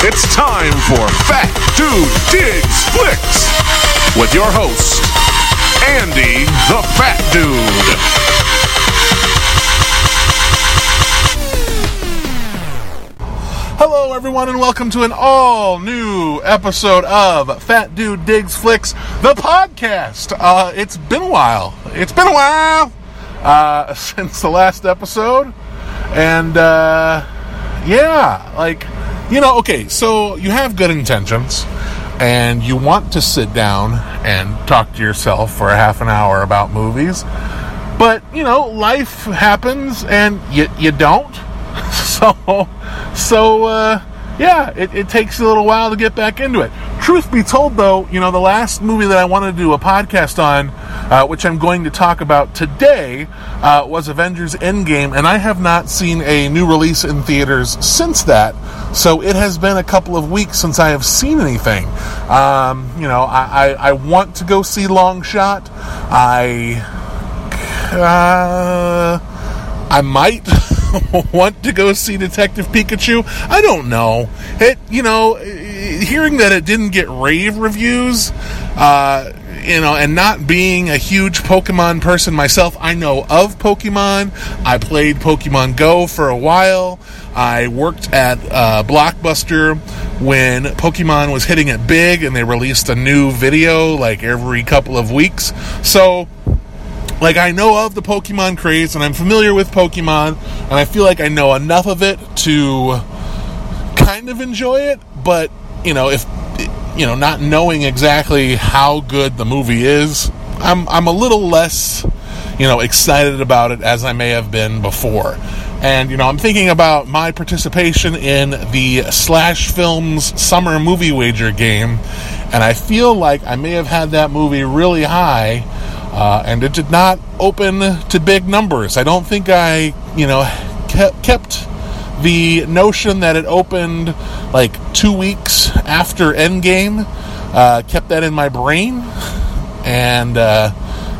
It's time for Fat Dude Digs Flicks with your host, Andy the Fat Dude. Hello, everyone, and welcome to an all new episode of Fat Dude Digs Flicks, the podcast. Uh, it's been a while. It's been a while uh, since the last episode, and uh, yeah, like you know, okay, so you have good intentions, and you want to sit down and talk to yourself for a half an hour about movies, but you know, life happens, and you you don't. So, so uh, yeah, it, it takes a little while to get back into it. Truth be told, though, you know, the last movie that I wanted to do a podcast on, uh, which I'm going to talk about today, uh, was Avengers Endgame, and I have not seen a new release in theaters since that. So it has been a couple of weeks since I have seen anything. Um, you know, I, I, I want to go see Long Shot. I. Uh, I might want to go see Detective Pikachu. I don't know. It, you know, hearing that it didn't get rave reviews, uh, you know, and not being a huge Pokemon person myself, I know of Pokemon. I played Pokemon Go for a while. I worked at uh, Blockbuster when Pokemon was hitting it big and they released a new video like every couple of weeks. So, like I know of the Pokemon craze and I'm familiar with Pokemon and I feel like I know enough of it to kind of enjoy it, but you know, if you know, not knowing exactly how good the movie is, I'm I'm a little less, you know, excited about it as I may have been before. And you know, I'm thinking about my participation in the Slash Films Summer Movie Wager game, and I feel like I may have had that movie really high uh, and it did not open to big numbers. I don't think I, you know, kept, kept the notion that it opened like two weeks after Endgame, uh, kept that in my brain, and uh,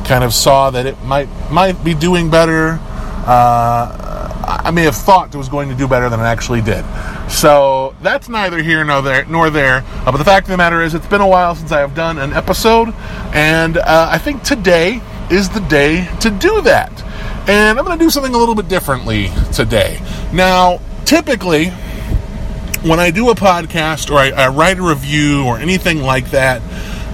kind of saw that it might might be doing better. Uh, I may have thought it was going to do better than it actually did. So that's neither here nor there. Nor there. Uh, but the fact of the matter is, it's been a while since I have done an episode, and uh, I think today is the day to do that. And I'm going to do something a little bit differently today. Now, typically, when I do a podcast or I, I write a review or anything like that,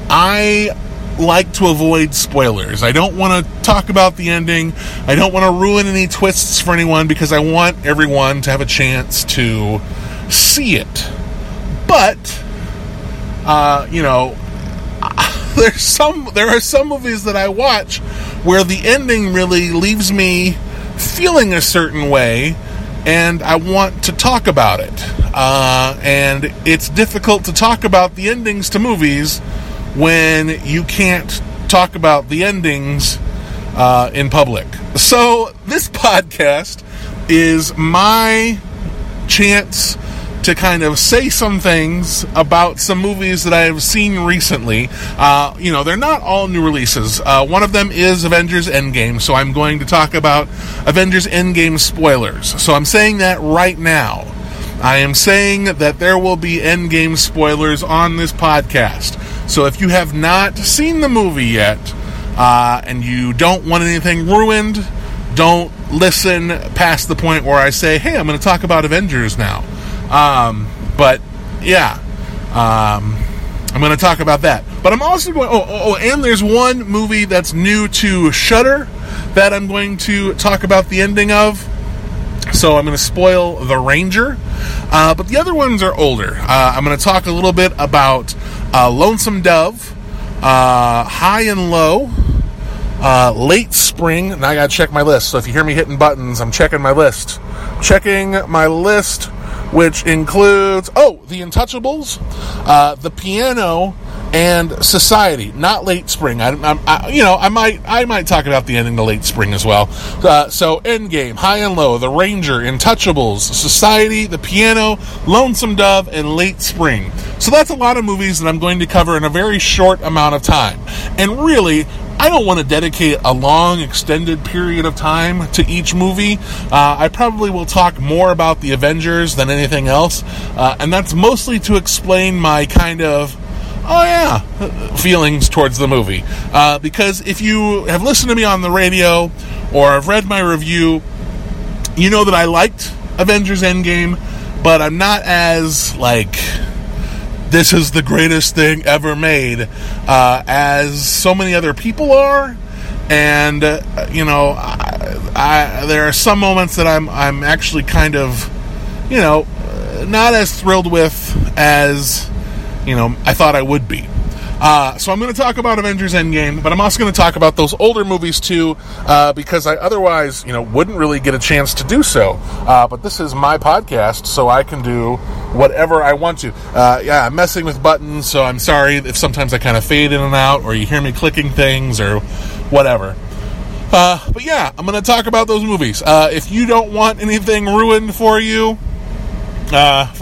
I like to avoid spoilers. I don't want to talk about the ending. I don't want to ruin any twists for anyone because I want everyone to have a chance to see it. But, uh, you know, there's some there are some movies that I watch where the ending really leaves me feeling a certain way, and I want to talk about it. Uh, and it's difficult to talk about the endings to movies when you can't talk about the endings uh, in public. So, this podcast is my chance to kind of say some things about some movies that I have seen recently. Uh, you know, they're not all new releases. Uh, one of them is Avengers Endgame, so I'm going to talk about Avengers Endgame spoilers. So I'm saying that right now. I am saying that there will be Endgame spoilers on this podcast. So if you have not seen the movie yet uh, and you don't want anything ruined, don't listen past the point where I say, hey, I'm going to talk about Avengers now. Um, but yeah, um, I'm going to talk about that. But I'm also going. Oh, oh, oh, and there's one movie that's new to Shudder that I'm going to talk about the ending of. So I'm going to spoil The Ranger. Uh, but the other ones are older. Uh, I'm going to talk a little bit about uh, Lonesome Dove, uh, High and Low, uh, Late Spring. And I got to check my list. So if you hear me hitting buttons, I'm checking my list. Checking my list, which includes, oh, The Untouchables, uh, The Piano, and Society. Not Late Spring. I, I, I, you know, I might, I might talk about the ending to Late Spring as well. Uh, so, Endgame, High and Low, The Ranger, Untouchables, Society, The Piano, Lonesome Dove, and Late Spring. So that's a lot of movies that I'm going to cover in a very short amount of time. And really, I don't want to dedicate a long, extended period of time to each movie. Uh, I probably will talk more about the Avengers than anything else, uh, and that's mostly to explain my kind of oh yeah feelings towards the movie. Uh, because if you have listened to me on the radio or have read my review, you know that I liked Avengers Endgame, but I'm not as like this is the greatest thing ever made uh, as so many other people are. And uh, you know, I, I, there are some moments that I'm I'm actually kind of, you know, not as thrilled with as you know I thought I would be. Uh, so I'm going to talk about Avengers Endgame, but I'm also going to talk about those older movies too, uh, because I otherwise, you know, wouldn't really get a chance to do so. Uh, but this is my podcast, so I can do whatever I want to. Uh, yeah, I'm messing with buttons, so I'm sorry if sometimes I kind of fade in and out, or you hear me clicking things, or whatever. Uh, but yeah, I'm going to talk about those movies. Uh, if you don't want anything ruined for you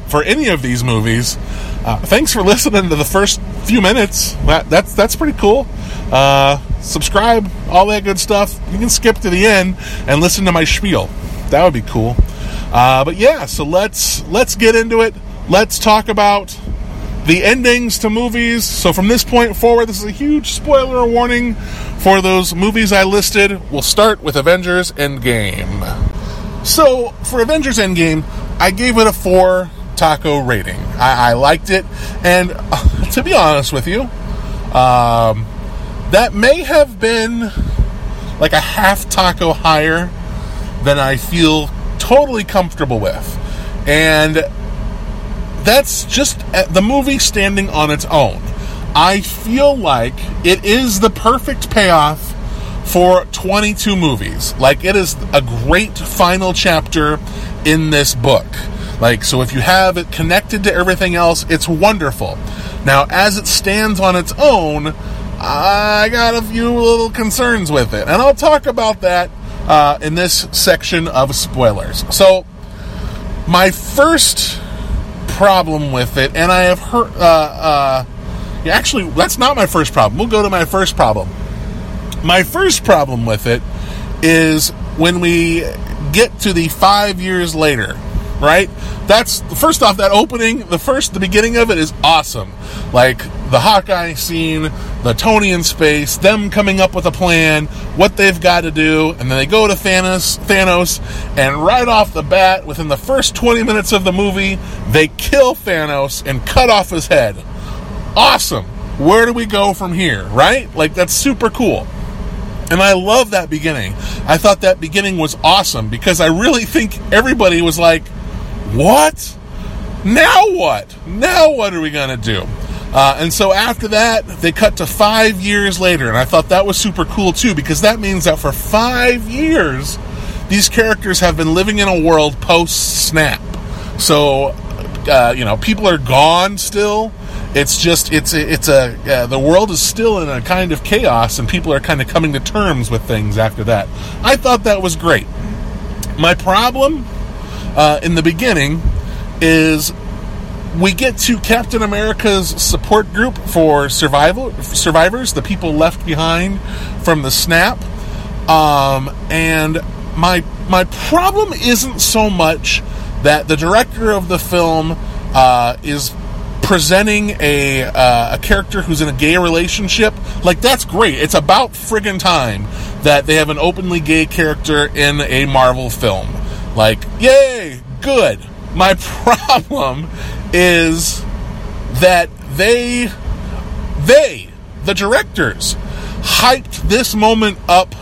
for any of these movies, uh, thanks for listening to the first few minutes. That, that's that's pretty cool. Uh, subscribe, all that good stuff. You can skip to the end and listen to my spiel. That would be cool. Uh, but yeah, so let's let's get into it. Let's talk about the endings to movies. So from this point forward, this is a huge spoiler warning for those movies I listed. We'll start with Avengers Endgame. So for Avengers Endgame, I gave it a four taco rating. I, I liked it, and uh, to be honest with you, um, that may have been like a half taco higher than I feel totally comfortable with, and that's just the movie standing on its own. I feel like it is the perfect payoff for 22 movies. Like, it is a great final chapter in this book. Like, so if you have it connected to everything else, it's wonderful. Now, as it stands on its own, I got a few little concerns with it, and I'll talk about that uh, in this section of spoilers. So, my first problem with it, and I have heard, uh, uh, actually, that's not my first problem. We'll go to my first problem. My first problem with it is when we get to the five years later right? That's first off that opening, the first the beginning of it is awesome. Like the Hawkeye scene, the Tony in space, them coming up with a plan, what they've got to do, and then they go to Thanos, Thanos, and right off the bat, within the first 20 minutes of the movie, they kill Thanos and cut off his head. Awesome. Where do we go from here, right? Like that's super cool. And I love that beginning. I thought that beginning was awesome because I really think everybody was like, what? Now what? Now what are we going to do? Uh, and so after that, they cut to five years later, and I thought that was super cool too, because that means that for five years, these characters have been living in a world post snap. So, uh, you know, people are gone still. It's just it's it's a uh, the world is still in a kind of chaos, and people are kind of coming to terms with things after that. I thought that was great. My problem uh, in the beginning is we get to Captain America's support group for survival survivors, the people left behind from the snap. Um, and my my problem isn't so much that the director of the film uh, is presenting a uh, a character who's in a gay relationship. Like that's great. It's about friggin' time that they have an openly gay character in a Marvel film. Like, yay, good. My problem is that they, they, the directors, hyped this moment up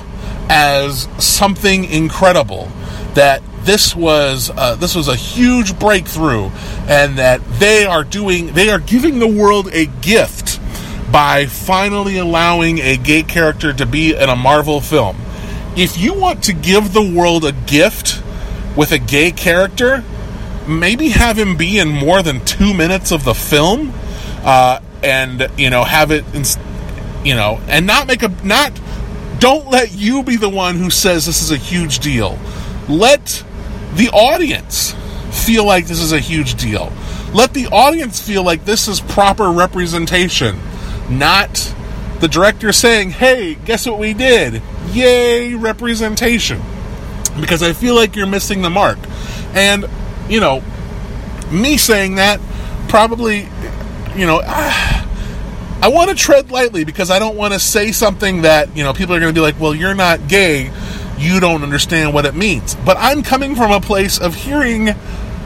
as something incredible. That this was uh, this was a huge breakthrough, and that they are doing they are giving the world a gift by finally allowing a gay character to be in a Marvel film. If you want to give the world a gift with a gay character, maybe have him be in more than two minutes of the film, uh, and you know have it, in, you know, and not make a not. Don't let you be the one who says this is a huge deal. Let the audience feel like this is a huge deal. Let the audience feel like this is proper representation, not the director saying, "Hey, guess what we did? Yay, representation." Because I feel like you're missing the mark. And, you know, me saying that probably, you know, I want to tread lightly because I don't want to say something that, you know, people are going to be like, well, you're not gay. You don't understand what it means. But I'm coming from a place of hearing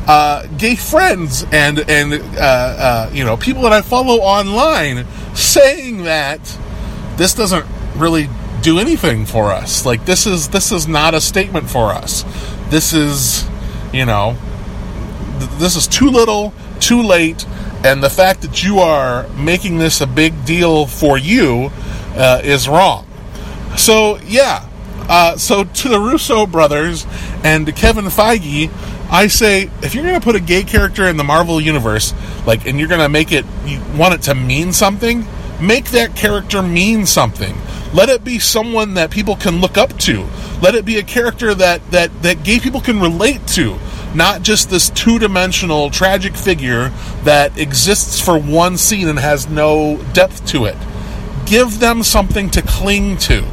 uh, gay friends and, and uh, uh, you know, people that I follow online saying that this doesn't really do anything for us. Like this is this is not a statement for us. This is, you know, th- this is too little, too late, and the fact that you are making this a big deal for you uh, is wrong. So yeah, uh, so to the Russo brothers and to Kevin Feige, I say if you're going to put a gay character in the Marvel universe, like, and you're going to make it, you want it to mean something, make that character mean something. Let it be someone that people can look up to. Let it be a character that that that gay people can relate to, not just this two-dimensional tragic figure that exists for one scene and has no depth to it. Give them something to cling to.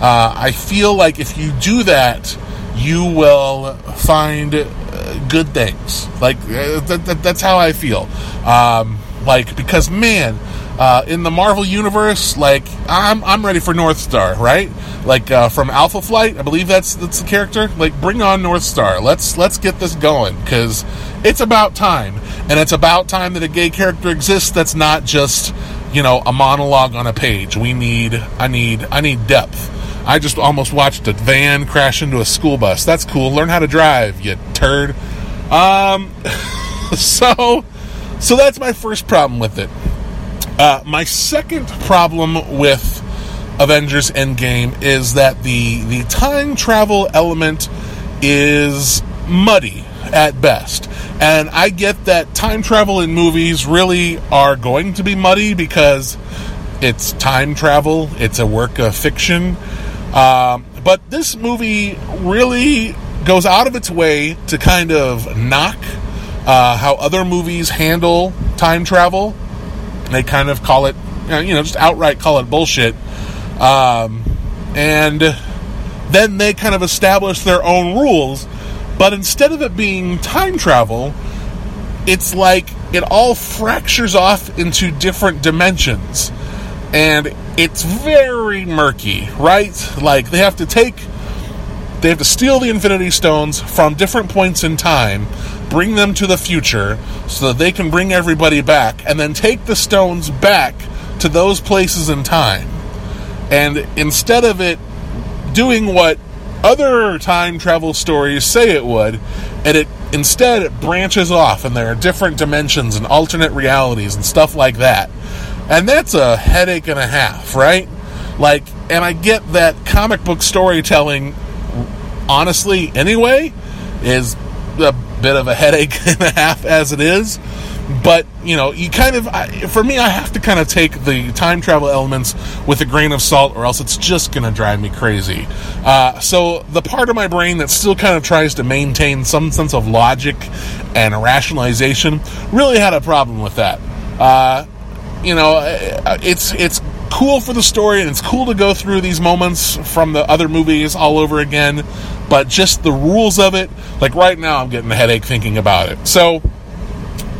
Uh, I feel like if you do that, you will find uh, good things. Like uh, th- th- that's how I feel. Um, like because man, uh, in the Marvel universe, like I'm I'm ready for Northstar, right? Like uh, from Alpha Flight, I believe that's that's the character. Like bring on Northstar. Let's let's get this going because it's about time, and it's about time that a gay character exists. That's not just you know a monologue on a page. We need I need I need depth. I just almost watched a van crash into a school bus. That's cool. Learn how to drive, you turd. Um, so, so that's my first problem with it. Uh, my second problem with Avengers Endgame is that the the time travel element is muddy at best. And I get that time travel in movies really are going to be muddy because it's time travel, it's a work of fiction. Um, but this movie really goes out of its way to kind of knock uh, how other movies handle time travel. They kind of call it, you know, just outright call it bullshit. Um, and then they kind of establish their own rules. But instead of it being time travel, it's like it all fractures off into different dimensions. And it's very murky, right? Like they have to take they have to steal the infinity stones from different points in time, bring them to the future so that they can bring everybody back and then take the stones back to those places in time. And instead of it doing what other time travel stories say it would, and it instead it branches off and there are different dimensions and alternate realities and stuff like that. And that's a headache and a half, right? Like, and I get that comic book storytelling, honestly, anyway, is a bit of a headache and a half as it is. But, you know, you kind of, I, for me, I have to kind of take the time travel elements with a grain of salt, or else it's just going to drive me crazy. Uh, so, the part of my brain that still kind of tries to maintain some sense of logic and rationalization really had a problem with that. Uh, you know, it's it's cool for the story and it's cool to go through these moments from the other movies all over again, but just the rules of it, like right now I'm getting a headache thinking about it. So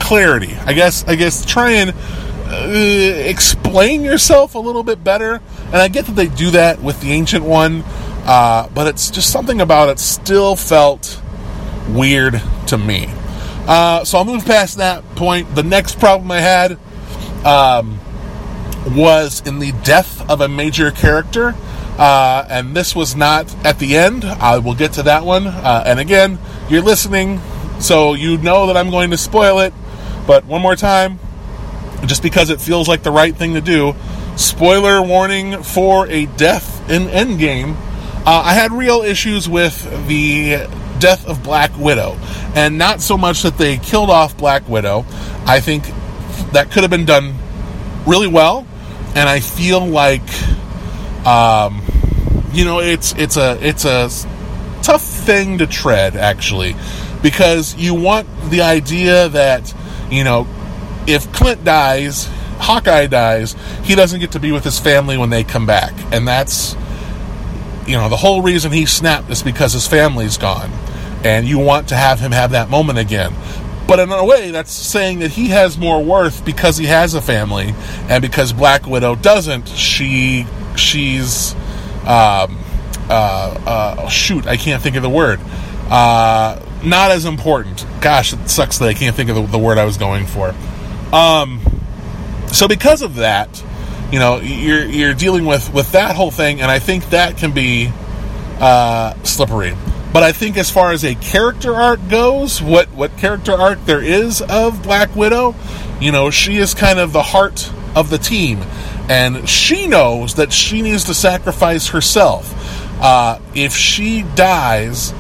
clarity. I guess I guess try and uh, explain yourself a little bit better. And I get that they do that with the ancient one, uh, but it's just something about it still felt weird to me. Uh, so I'll move past that point. The next problem I had um, was in the death of a major character. Uh, and this was not at the end. I will get to that one. Uh, and again, you're listening, so you know that I'm going to spoil it. But one more time, just because it feels like the right thing to do, spoiler warning for a death in Endgame. Uh, I had real issues with the death of Black Widow, and not so much that they killed off Black Widow. I think that could have been done really well, and I feel like, um, you know, it's it's a it's a tough thing to tread actually, because you want the idea that you know if Clint dies, Hawkeye dies, he doesn't get to be with his family when they come back, and that's you know the whole reason he snapped is because his family's gone, and you want to have him have that moment again. But in a way, that's saying that he has more worth because he has a family, and because Black Widow doesn't. She she's um, uh, uh, shoot, I can't think of the word. Uh, not as important. Gosh, it sucks that I can't think of the, the word I was going for. Um, so because of that, you know, you're you're dealing with with that whole thing, and I think that can be uh, slippery. But I think as far as a character arc goes, what what character arc there is of Black Widow, you know, she is kind of the heart of the team, and she knows that she needs to sacrifice herself. Uh, if she dies,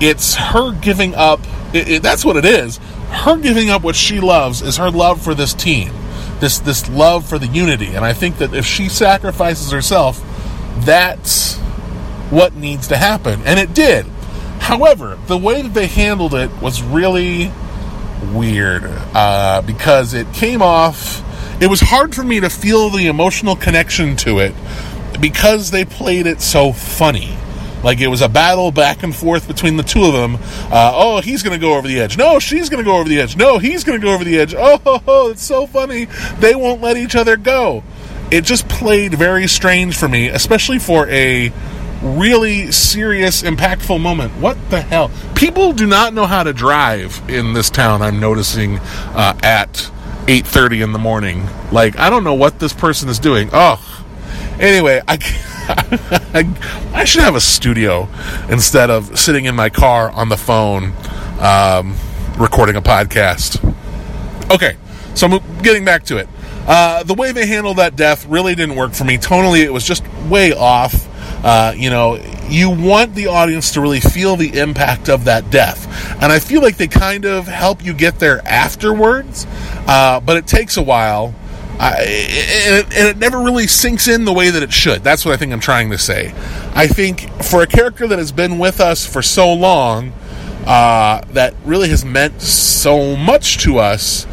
it's her giving up. It, it, that's what it is. Her giving up what she loves is her love for this team, this this love for the unity. And I think that if she sacrifices herself, that's what needs to happen, and it did. However, the way that they handled it was really weird uh, because it came off. It was hard for me to feel the emotional connection to it because they played it so funny. Like it was a battle back and forth between the two of them. Uh, oh, he's going to go over the edge. No, she's going to go over the edge. No, he's going to go over the edge. Oh, oh, oh, it's so funny. They won't let each other go. It just played very strange for me, especially for a really serious, impactful moment. What the hell? People do not know how to drive in this town. I'm noticing uh, at 8:30 in the morning. Like I don't know what this person is doing. Oh, anyway, I. I, I should have a studio instead of sitting in my car on the phone um, recording a podcast. Okay, so I'm getting back to it. Uh, the way they handled that death really didn't work for me. Tonally, it was just way off. Uh, you know, you want the audience to really feel the impact of that death. And I feel like they kind of help you get there afterwards, uh, but it takes a while. And, it, and it never really sinks in the way that it should. That's what I think I'm trying to say. I think for a character that has been with us for so long, uh, that really has meant so much to us,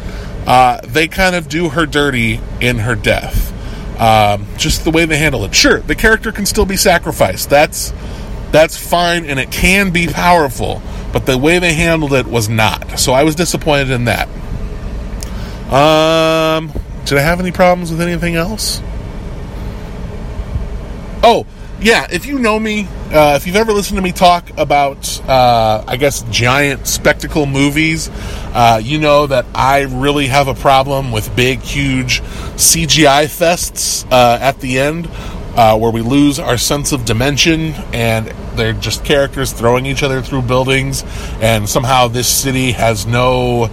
uh, they kind of do her dirty in her death. Um, just the way they handle it. Sure, the character can still be sacrificed. That's that's fine, and it can be powerful. But the way they handled it was not. So I was disappointed in that. Um, did I have any problems with anything else? Oh, yeah, if you know me, uh, if you've ever listened to me talk about, uh, I guess, giant spectacle movies, uh, you know that I really have a problem with big, huge CGI fests uh, at the end uh, where we lose our sense of dimension and they're just characters throwing each other through buildings, and somehow this city has no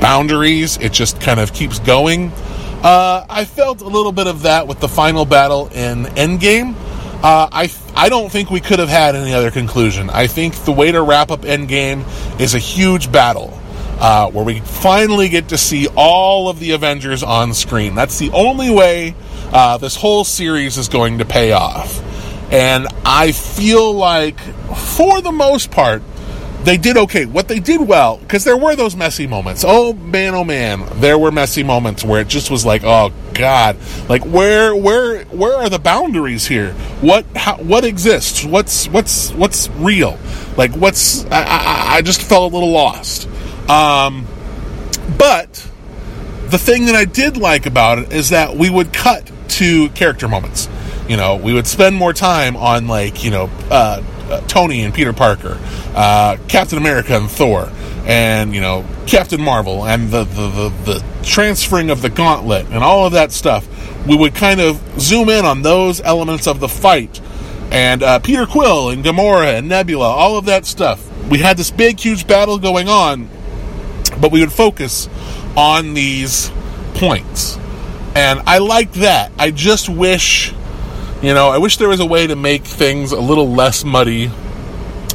boundaries. It just kind of keeps going. Uh, I felt a little bit of that with the final battle in Endgame. Uh, I I don't think we could have had any other conclusion. I think the way to wrap up Endgame is a huge battle. Uh, where we finally get to see all of the Avengers on screen. That's the only way uh, this whole series is going to pay off. And I feel like, for the most part, they did okay. What they did well, because there were those messy moments. Oh man, oh man, there were messy moments where it just was like, oh god, like where, where, where are the boundaries here? What, how, what exists? What's, what's, what's real? Like what's? I, I, I just felt a little lost. Um, but the thing that I did like about it is that we would cut to character moments. You know, we would spend more time on like you know uh, uh, Tony and Peter Parker, uh, Captain America and Thor, and you know Captain Marvel, and the, the the, the transferring of the gauntlet and all of that stuff. We would kind of zoom in on those elements of the fight, and uh, Peter Quill and Gamora and Nebula, all of that stuff. We had this big, huge battle going on, but we would focus on these points. And I like that. I just wish, you know, I wish there was a way to make things a little less muddy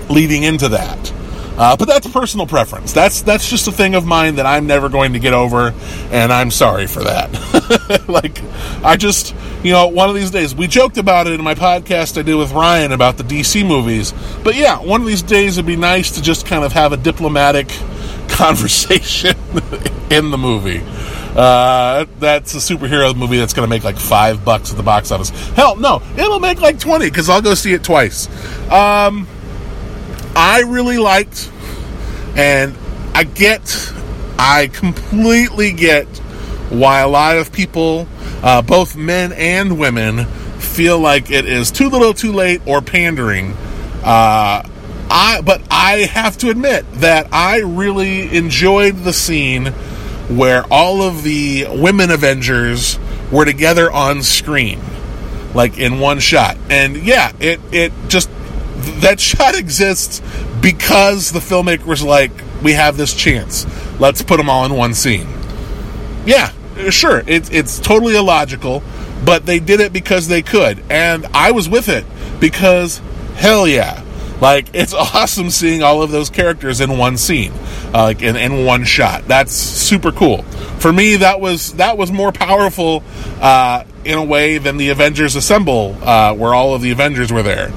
leading into that. Uh, but that's personal preference. That's that's just a thing of mine that I'm never going to get over, and I'm sorry for that. like, I just, you know, one of these days we joked about it in my podcast I did with Ryan about the DC movies. But yeah, one of these days it'd be nice to just kind of have a diplomatic conversation in the movie. Uh, that's a superhero movie that's going to make like five bucks at the box office. Hell, no, it'll make like twenty because I'll go see it twice. Um, I really liked, and I get, I completely get why a lot of people, uh, both men and women, feel like it is too little, too late, or pandering. Uh, I, but I have to admit that I really enjoyed the scene where all of the women Avengers were together on screen, like in one shot. And yeah, it it just that shot exists because the filmmakers like we have this chance. Let's put them all in one scene. Yeah, sure, it's it's totally illogical, but they did it because they could, and I was with it because hell yeah. Like it's awesome seeing all of those characters in one scene, uh, like in, in one shot. That's super cool. For me, that was that was more powerful uh, in a way than the Avengers Assemble, uh, where all of the Avengers were there.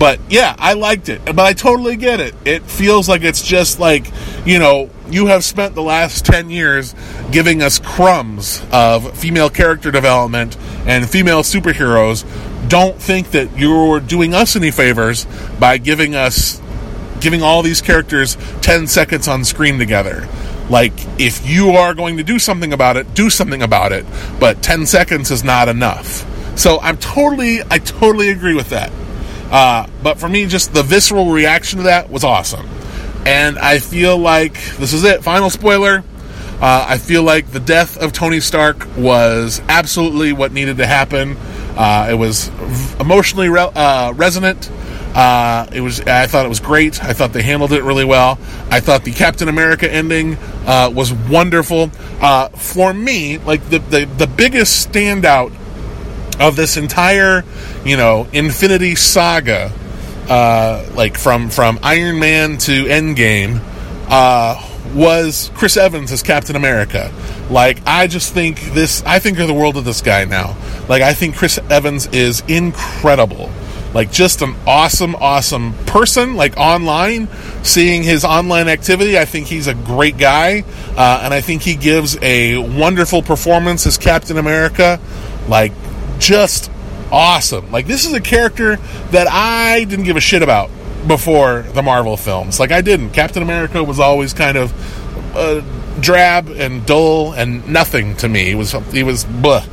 But yeah, I liked it. But I totally get it. It feels like it's just like, you know, you have spent the last 10 years giving us crumbs of female character development and female superheroes. Don't think that you're doing us any favors by giving us giving all these characters 10 seconds on screen together. Like, if you are going to do something about it, do something about it. But 10 seconds is not enough. So I'm totally, I totally agree with that. Uh, but for me, just the visceral reaction to that was awesome. And I feel like this is it. Final spoiler. Uh, I feel like the death of Tony Stark was absolutely what needed to happen. Uh, it was emotionally re- uh, resonant. Uh, it was. I thought it was great. I thought they handled it really well. I thought the Captain America ending uh, was wonderful. Uh, for me, like the, the the biggest standout of this entire, you know, Infinity Saga, uh, like from from Iron Man to Endgame, uh, was Chris Evans as Captain America. Like, I just think this. I think of the world of this guy now. Like, I think Chris Evans is incredible. Like, just an awesome, awesome person. Like online, seeing his online activity, I think he's a great guy, uh, and I think he gives a wonderful performance as Captain America. Like, just awesome. Like this is a character that I didn't give a shit about before the Marvel films. Like I didn't. Captain America was always kind of uh, drab and dull and nothing to me. He was he was blah.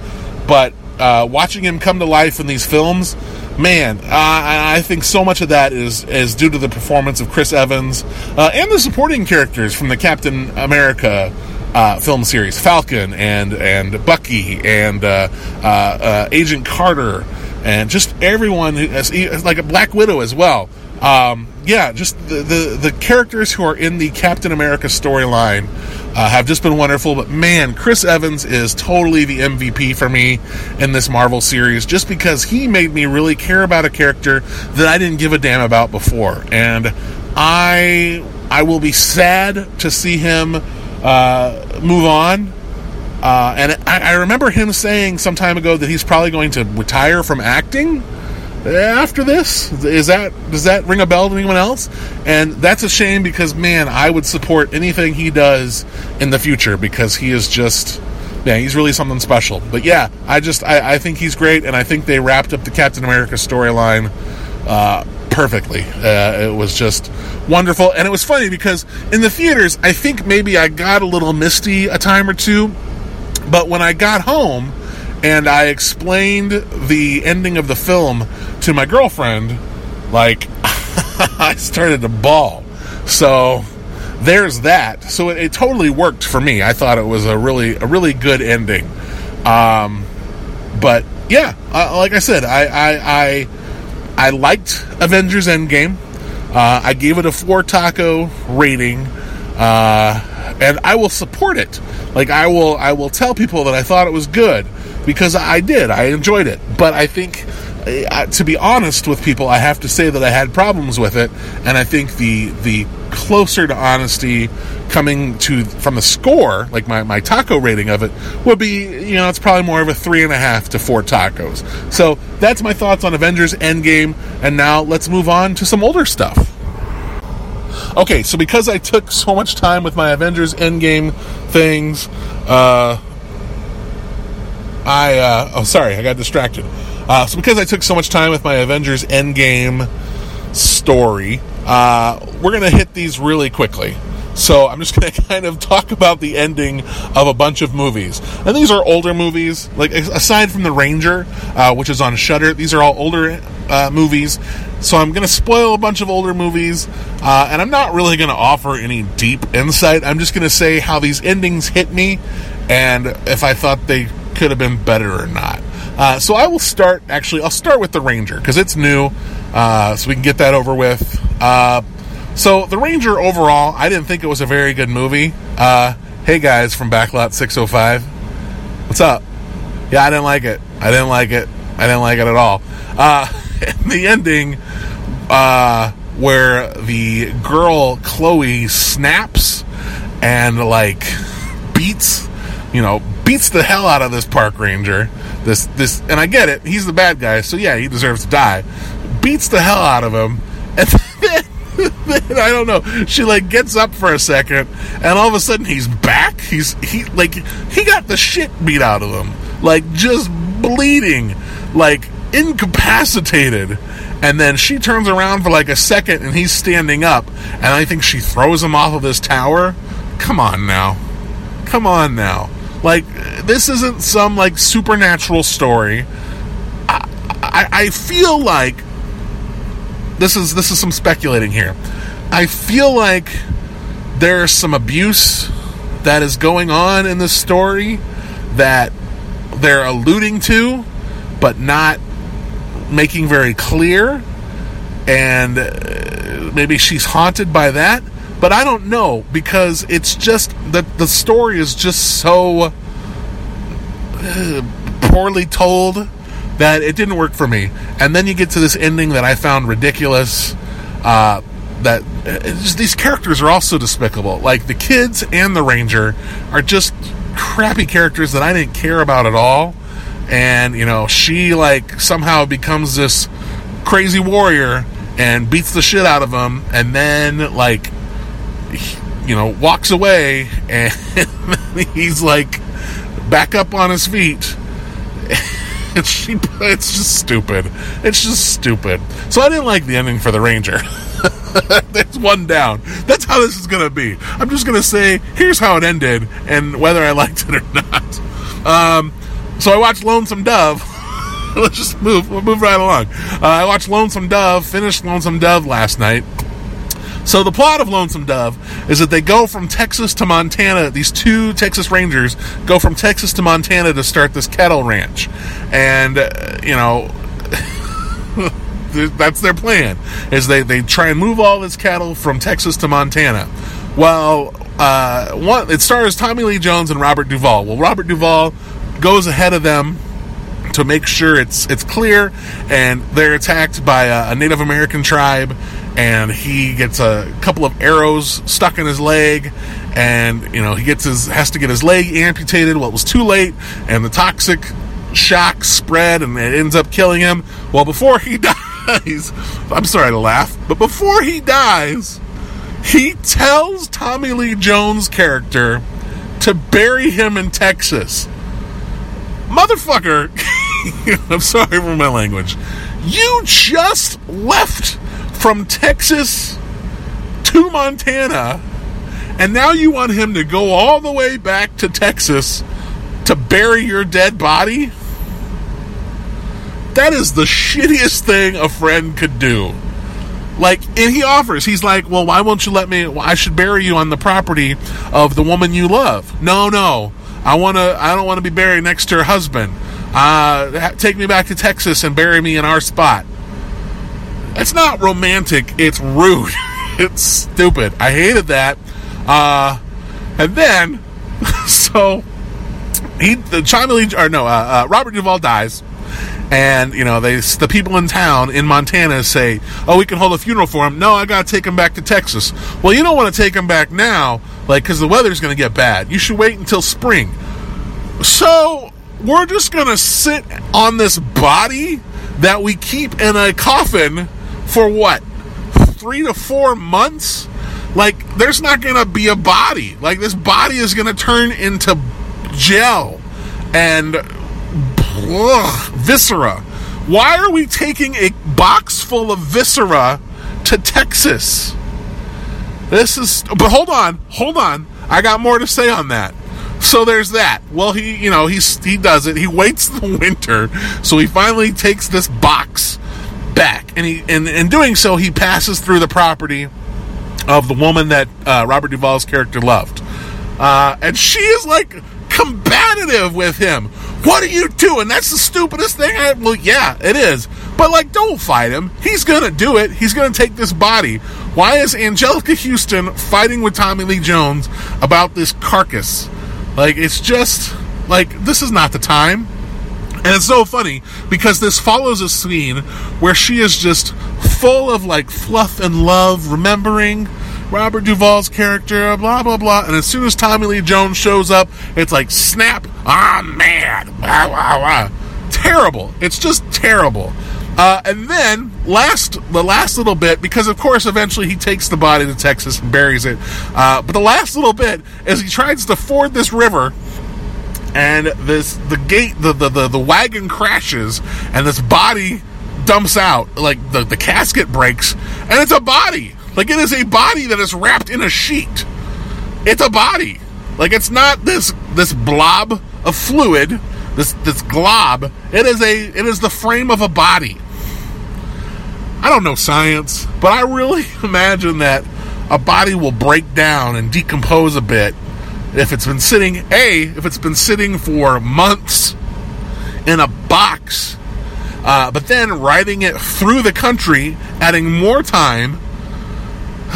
But uh, watching him come to life in these films, man, I think so much of that is is due to the performance of Chris Evans uh, and the supporting characters from the Captain America uh, film series, Falcon and and Bucky and uh, uh, uh Agent Carter and just everyone like a Black Widow as well. Um, yeah, just the, the, the characters who are in the Captain America storyline uh, have just been wonderful. But man, Chris Evans is totally the MVP for me in this Marvel series, just because he made me really care about a character that I didn't give a damn about before, and I I will be sad to see him uh, move on. Uh, and I, I, remember him saying some time ago that he's probably going to retire from acting after this. Is that does that ring a bell to anyone else? And that's a shame because man, I would support anything he does in the future because he is just yeah, he's really something special. But yeah, I just I, I think he's great, and I think they wrapped up the Captain America storyline uh, perfectly. Uh, it was just wonderful, and it was funny because in the theaters, I think maybe I got a little misty a time or two, but when I got home and I explained the ending of the film to my girlfriend, like I started to bawl. So there's that. So it, it, totally worked for me. I thought it was a really a really good ending. Um, but yeah, uh, like I said, I, I, I I liked Avengers Endgame. Uh, I gave it a four taco rating, uh, and I will support it. Like I will, I will tell people that I thought it was good because I did. I enjoyed it, but I think uh, to be honest with people, I have to say that I had problems with it, and I think the the closer to honesty coming to from the score, like my, my taco rating of it, would be you know it's probably more of a three and a half to four tacos. So that's my thoughts on Avengers Endgame, and now let's move on to some older stuff. Okay, so because I took so much time with my Avengers Endgame things, uh, I uh, oh sorry, I got distracted. Uh, so because I took so much time with my Avengers Endgame story, uh, we're gonna hit these really quickly. So I'm just going to kind of talk about the ending of a bunch of movies, and these are older movies. Like aside from The Ranger, uh, which is on Shudder, these are all older uh, movies. So I'm going to spoil a bunch of older movies, uh, and I'm not really going to offer any deep insight. I'm just going to say how these endings hit me, and if I thought they could have been better or not. Uh, so I will start. Actually, I'll start with The Ranger because it's new, uh, so we can get that over with. Uh, so, The Ranger overall, I didn't think it was a very good movie. Uh, hey guys from Backlot 605. What's up? Yeah, I didn't like it. I didn't like it. I didn't like it at all. Uh, the ending, uh, where the girl Chloe snaps and like beats, you know, beats the hell out of this park ranger. This, this, and I get it. He's the bad guy, so yeah, he deserves to die. Beats the hell out of him, and I don't know. She like gets up for a second, and all of a sudden he's back. He's he like he got the shit beat out of him, like just bleeding, like incapacitated. And then she turns around for like a second, and he's standing up, and I think she throws him off of this tower. Come on now, come on now. Like this isn't some like supernatural story. I, I, I feel like this is this is some speculating here. I feel like there's some abuse that is going on in this story that they're alluding to, but not making very clear. And uh, maybe she's haunted by that, but I don't know because it's just that the story is just so uh, poorly told that it didn't work for me. And then you get to this ending that I found ridiculous. Uh, that uh, just, these characters are also despicable. Like the kids and the ranger are just crappy characters that I didn't care about at all. And you know, she like somehow becomes this crazy warrior and beats the shit out of him, and then like you know walks away, and he's like back up on his feet it's she, it's just stupid. It's just stupid. So I didn't like the ending for the Ranger. That's one down. That's how this is gonna be. I'm just gonna say here's how it ended, and whether I liked it or not. Um, so I watched Lonesome Dove. Let's just move. We'll move right along. Uh, I watched Lonesome Dove. Finished Lonesome Dove last night. So the plot of Lonesome Dove is that they go from Texas to Montana. These two Texas Rangers go from Texas to Montana to start this cattle ranch, and uh, you know. that's their plan is they, they try and move all this cattle from texas to montana well uh, one, it stars tommy lee jones and robert duvall well robert duvall goes ahead of them to make sure it's it's clear and they're attacked by a, a native american tribe and he gets a couple of arrows stuck in his leg and you know he gets his has to get his leg amputated. Well it was too late and the toxic shock spread and it ends up killing him. Well before he dies i'm sorry to laugh but before he dies he tells tommy lee jones character to bury him in texas. Motherfucker i'm sorry for my language. You just left from Texas to Montana, and now you want him to go all the way back to Texas to bury your dead body? That is the shittiest thing a friend could do. Like, and he offers, he's like, well, why won't you let me? I should bury you on the property of the woman you love. No, no. I want to, I don't want to be buried next to her husband. Uh, take me back to Texas and bury me in our spot. It's not romantic. It's rude. it's stupid. I hated that. Uh, and then, so he, the China Lee, or no, uh, uh, Robert Duvall dies, and you know they, the people in town in Montana say, "Oh, we can hold a funeral for him." No, I got to take him back to Texas. Well, you don't want to take him back now, like because the weather's to get bad. You should wait until spring. So we're just to sit on this body that we keep in a coffin for what? Three to four months? Like, there's not going to be a body. Like, this body is going to turn into gel and ugh, viscera. Why are we taking a box full of viscera to Texas? This is, but hold on, hold on. I got more to say on that. So there's that. Well, he, you know, he's he does it. He waits the winter, so he finally takes this box back, and he, and in doing so, he passes through the property of the woman that uh, Robert Duvall's character loved, uh, and she is like combative with him. What are you doing? That's the stupidest thing. I, well, yeah, it is. But like, don't fight him. He's gonna do it. He's gonna take this body. Why is Anjelica Huston fighting with Tommy Lee Jones about this carcass? Like, it's just like this is not the time. And it's so funny because this follows a scene where she is just full of like fluff and love, remembering Robert Duvall's character, blah blah blah. And as soon as Tommy Lee Jones shows up, it's like snap, I'm mad, blah, blah, blah. Terrible. It's just terrible. Uh, and then last the last little bit, because of course eventually he takes the body to Texas and buries it. Uh, but the last little bit is he tries to ford this river and this the gate the, the the, the wagon crashes and this body dumps out like the, the casket breaks and it's a body. Like it is a body that is wrapped in a sheet. It's a body. Like it's not this this blob of fluid this this glob. It is a it is the frame of a body. I don't know science but i really imagine that a body will break down and decompose a bit if it's been sitting a if it's been sitting for months in a box uh, but then riding it through the country adding more time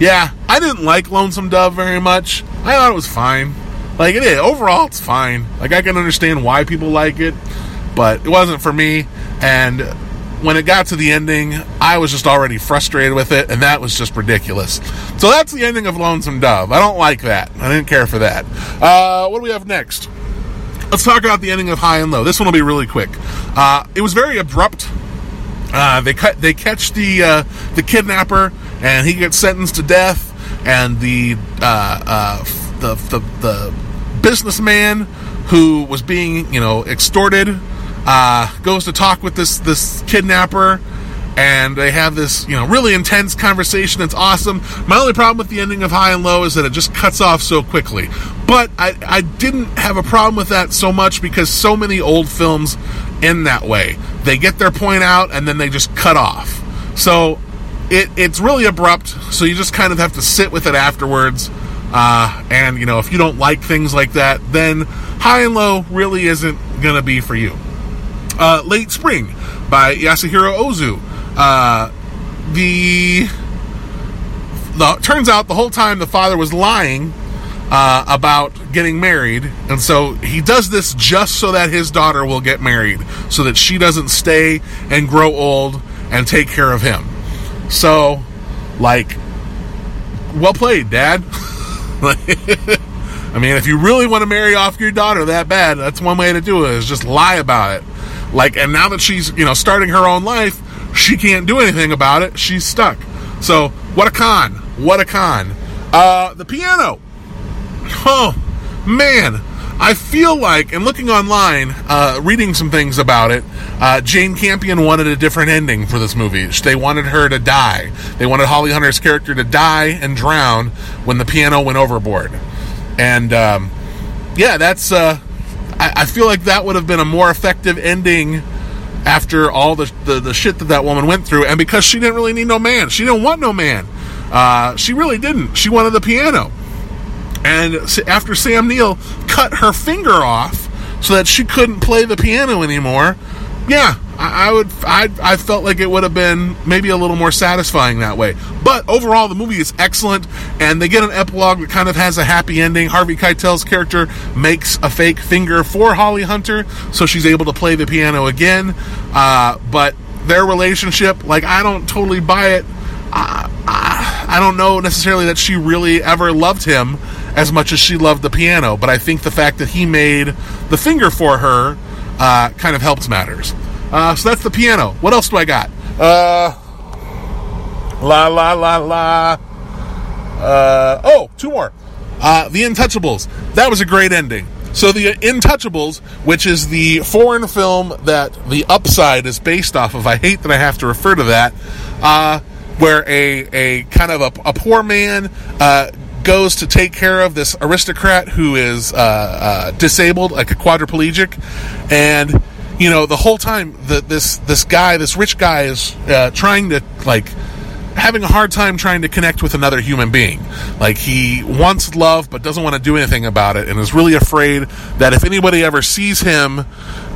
yeah i didn't like lonesome dove very much. I thought it was fine. Like it is overall it's fine. Like i can understand why people like it but it wasn't for me and when it got to the ending, I was just already frustrated with it, and that was just ridiculous. So that's the ending of Lonesome Dove. I don't like that. I didn't care for that. Uh, what do we have next? Let's talk about the ending of High and Low. This one will be really quick. Uh, it was very abrupt. Uh, they cut. They catch the uh, the kidnapper, and he gets sentenced to death. And the uh, uh, the, the the businessman who was being you know extorted uh, goes to talk with this this kidnapper and they have this you know really intense conversation. It's awesome. My only problem with the ending of high and low is that it just cuts off so quickly. But i, I didn't have a problem with that so much because so many old films end that way. They get their point out and then they just cut off. So it, it's really abrupt so you just kind of have to sit with it afterwards. Uh, and you know if you don't like things like that then high and low really isn't gonna be for you uh, Late Spring by Yasuhiro Ozu. Uh, the, the turns out the whole time the father was lying uh, about getting married, and so he does this just so that his daughter will get married, so that she doesn't stay and grow old and take care of him. So, like, well played, Dad. I mean, if you really want to marry off your daughter that bad, that's one way to do it. Is just lie about it. Like, and now that she's, you know, starting her own life, she can't do anything about it. She's stuck. So, what a con. What a con. Uh, the piano. Oh, man. I feel like, and looking online, uh, reading some things about it, uh, Jane Campion wanted a different ending for this movie. They wanted her to die. They wanted Holly Hunter's character to die and drown when the piano went overboard. And, um, yeah, that's, uh, I, I feel like that would have been a more effective ending after all the, the, the shit that that woman went through, and because she didn't really need no man, she didn't want no man. Uh, she really didn't. She wanted the piano. And after Sam Neill cut her finger off so that she couldn't play the piano anymore, yeah, I, would. I, I felt like it would have been maybe a little more satisfying that way. But overall, the movie is excellent, and they get an epilogue that kind of has a happy ending. Harvey Keitel's character makes a fake finger for Holly Hunter, so she's able to play the piano again. Uh, but their relationship, like, I don't totally buy it. I, I, I don't know necessarily that she really ever loved him as much as she loved the piano, but I think the fact that he made the finger for her uh, kind of helps matters. Uh, so that's the piano. What else do I got? Uh, la la la la. Uh, oh, two more. Uh, the Untouchables. That was a great ending. so the Intouchables, which is the foreign film that the Upside is based off of, I hate that I have to refer to that, uh, where a, a kind of a, a poor man uh, goes to take care of this aristocrat who is uh, uh, disabled, like a quadriplegic, and you know the whole time this this guy, this rich guy, is uh, trying to like having a hard time trying to connect with another human being. Like he wants love but doesn't want to do anything about it and is really afraid that if anybody ever sees him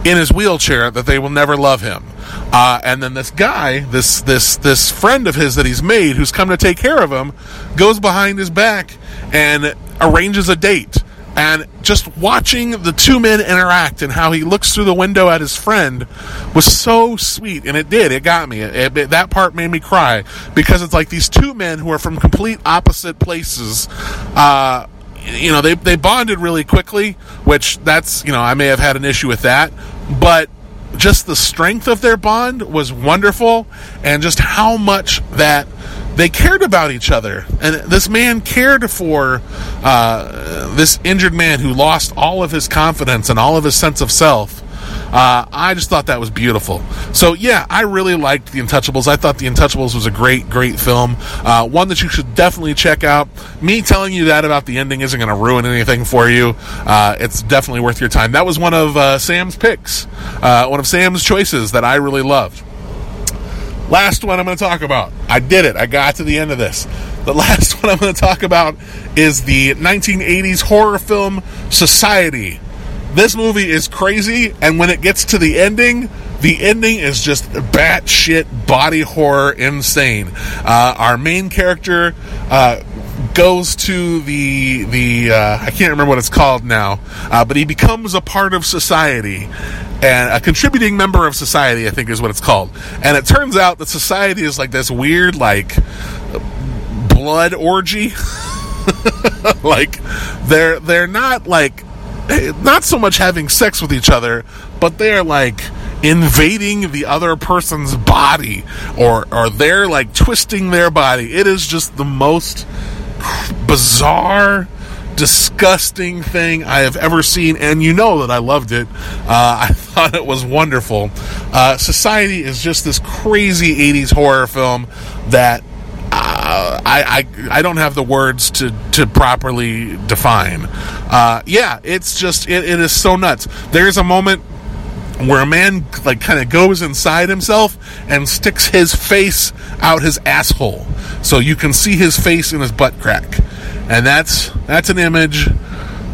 in his wheelchair that they will never love him. Uh, and then this guy, this this this friend of his that he's made, who's come to take care of him, goes behind his back and arranges a date and just watching the two men interact and how he looks through the window at his friend was so sweet. And it did. It got me. It, it, that part made me cry because it's like these two men who are from complete opposite places. Uh, you know, they, they bonded really quickly, which that's, you know, I may have had an issue with that. But just the strength of their bond was wonderful and just how much that they cared about each other. And this man cared for uh, this injured man who lost all of his confidence and all of his sense of self. Uh, I just thought that was beautiful. So yeah, I really liked The Untouchables. I thought The Untouchables was a great, great film. Uh, one that you should definitely check out. Me telling you that about the ending isn't going to ruin anything for you. Uh, it's definitely worth your time. That was one of uh, Sam's picks, uh, one of Sam's choices that I really loved. Last one I'm going to talk about. I did it. I got to the end of this. The last one I'm going to talk about is the 1980s horror film Society. This movie is crazy, and when it gets to the ending, the ending is just batshit body horror insane. Uh, our main character uh, goes to the the uh, I can't remember what it's called now, uh, but he becomes a part of society and a contributing member of society. I think is what it's called. And it turns out that society is like this weird like blood orgy. like they're they're not like not so much having sex with each other, but they're like invading the other person's body or or they're like twisting their body. It is just the most bizarre disgusting thing I have ever seen, and you know that I loved it. Uh, I thought it was wonderful. Uh, Society is just this crazy 80s horror film that uh, I, I I don't have the words to to properly define. Uh, yeah, it's just it, it is so nuts. There's a moment where a man like kind of goes inside himself and sticks his face out his asshole, so you can see his face in his butt crack, and that's that's an image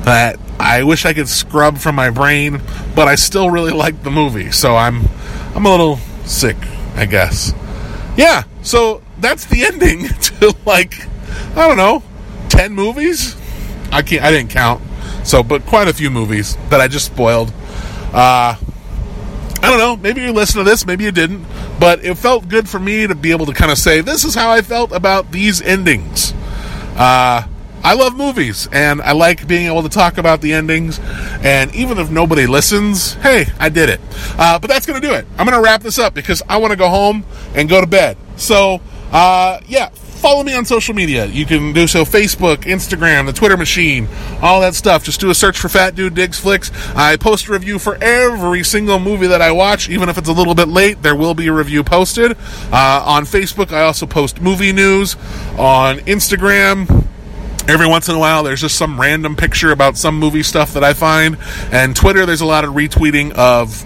that I wish I could scrub from my brain, but I still really like the movie, so I'm I'm a little sick, I guess. Yeah, so that's the ending to like I don't know, ten movies. I can't. I didn't count. So, but quite a few movies that I just spoiled. Uh, I don't know. Maybe you listened to this. Maybe you didn't. But it felt good for me to be able to kind of say this is how I felt about these endings. Uh, I love movies and I like being able to talk about the endings. And even if nobody listens, hey, I did it. Uh, but that's going to do it. I'm going to wrap this up because I want to go home and go to bed. So, uh, yeah, follow me on social media. You can do so Facebook, Instagram, the Twitter machine, all that stuff. Just do a search for Fat Dude Digs Flicks. I post a review for every single movie that I watch, even if it's a little bit late. There will be a review posted uh, on Facebook. I also post movie news on Instagram. Every once in a while, there's just some random picture about some movie stuff that I find. And Twitter, there's a lot of retweeting of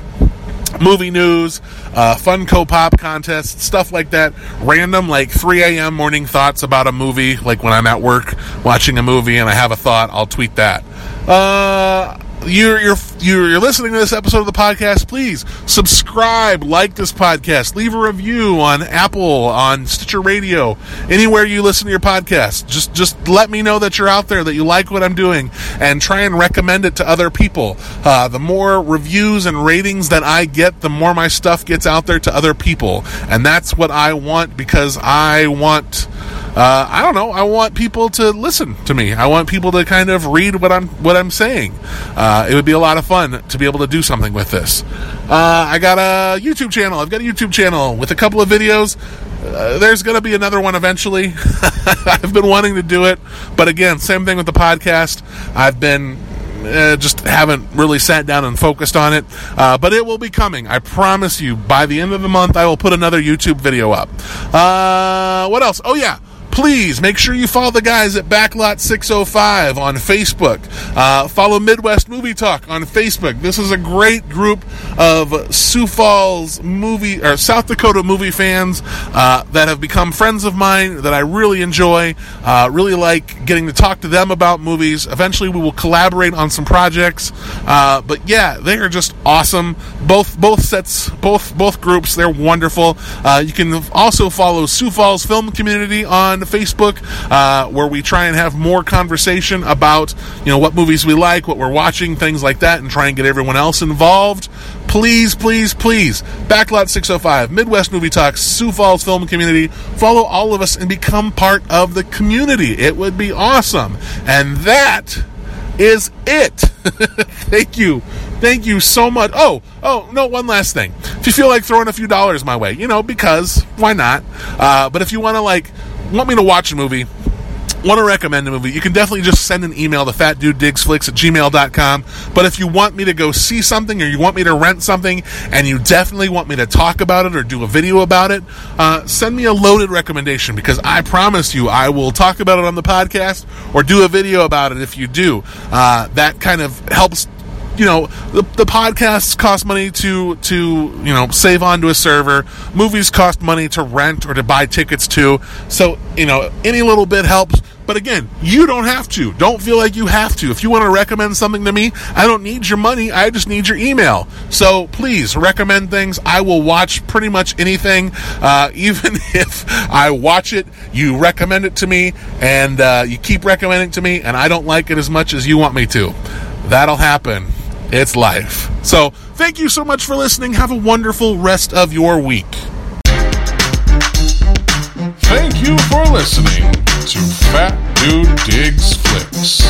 movie news, uh, Funko Pop contests, stuff like that. Random, like 3 a.m. morning thoughts about a movie. Like when I'm at work watching a movie and I have a thought, I'll tweet that. Uh, you're, you're you're listening to this episode of the podcast, please subscribe, like this podcast, leave a review on Apple, on Stitcher Radio, anywhere you listen to your podcast. Just just let me know that you're out there, that you like what I'm doing, and try and recommend it to other people. Uh, the more reviews and ratings that I get, the more my stuff gets out there to other people, and that's what I want because I want. Uh, I don't know. I want people to listen to me. I want people to kind of read what I'm what I'm saying. Uh, it would be a lot of fun to be able to do something with this. Uh, I got a YouTube channel. I've got a YouTube channel with a couple of videos. Uh, there's going to be another one eventually. I've been wanting to do it, but again, same thing with the podcast. I've been uh, just haven't really sat down and focused on it. Uh, but it will be coming. I promise you. By the end of the month, I will put another YouTube video up. Uh, what else? Oh yeah please make sure you follow the guys at Backlot 605 on Facebook. Uh, follow Midwest Movie Talk on Facebook. This is a great group of Sioux Falls movie or South Dakota movie fans uh, that have become friends of mine that I really enjoy. Uh, really like getting to talk to them about movies. Eventually, we will collaborate on some projects. Uh, but yeah, they are just awesome. Both both sets, both both groups, they're wonderful. Uh, you can also follow Sioux Falls Film Community on Facebook, uh, where we try and have more conversation about you know what movies we like, what we're watching, things like that, and try and get everyone else involved. Please, please, please, Backlot 605, Midwest Movie Talk, Sioux Falls Film Community. Follow all of us and become part of the community. It would be awesome. And that is it. Thank you. Thank you so much. Oh, oh, no, one last thing. If you feel like throwing a few dollars my way, you know, because why not? Uh, but if you want to, like, want me to watch a movie, want to recommend a movie, you can definitely just send an email to fatdudedigsflicks at gmail.com. But if you want me to go see something or you want me to rent something and you definitely want me to talk about it or do a video about it, uh, send me a loaded recommendation because I promise you I will talk about it on the podcast or do a video about it if you do. Uh, that kind of helps you know the, the podcasts cost money to to you know save onto a server. Movies cost money to rent or to buy tickets to. So you know any little bit helps. But again you don't have to. Don't feel like you have to. If you want to recommend something to me i don't need your money. I just need your email. So please recommend things. I will watch pretty much anything uh, even if i watch it you recommend it to me and uh, you keep recommending it to me and i don't like it as much as you want me to. That'll happen it's life. So thank you so much for listening. Have a wonderful rest of your week. Thank you for listening to Fat Dude Digs Flicks.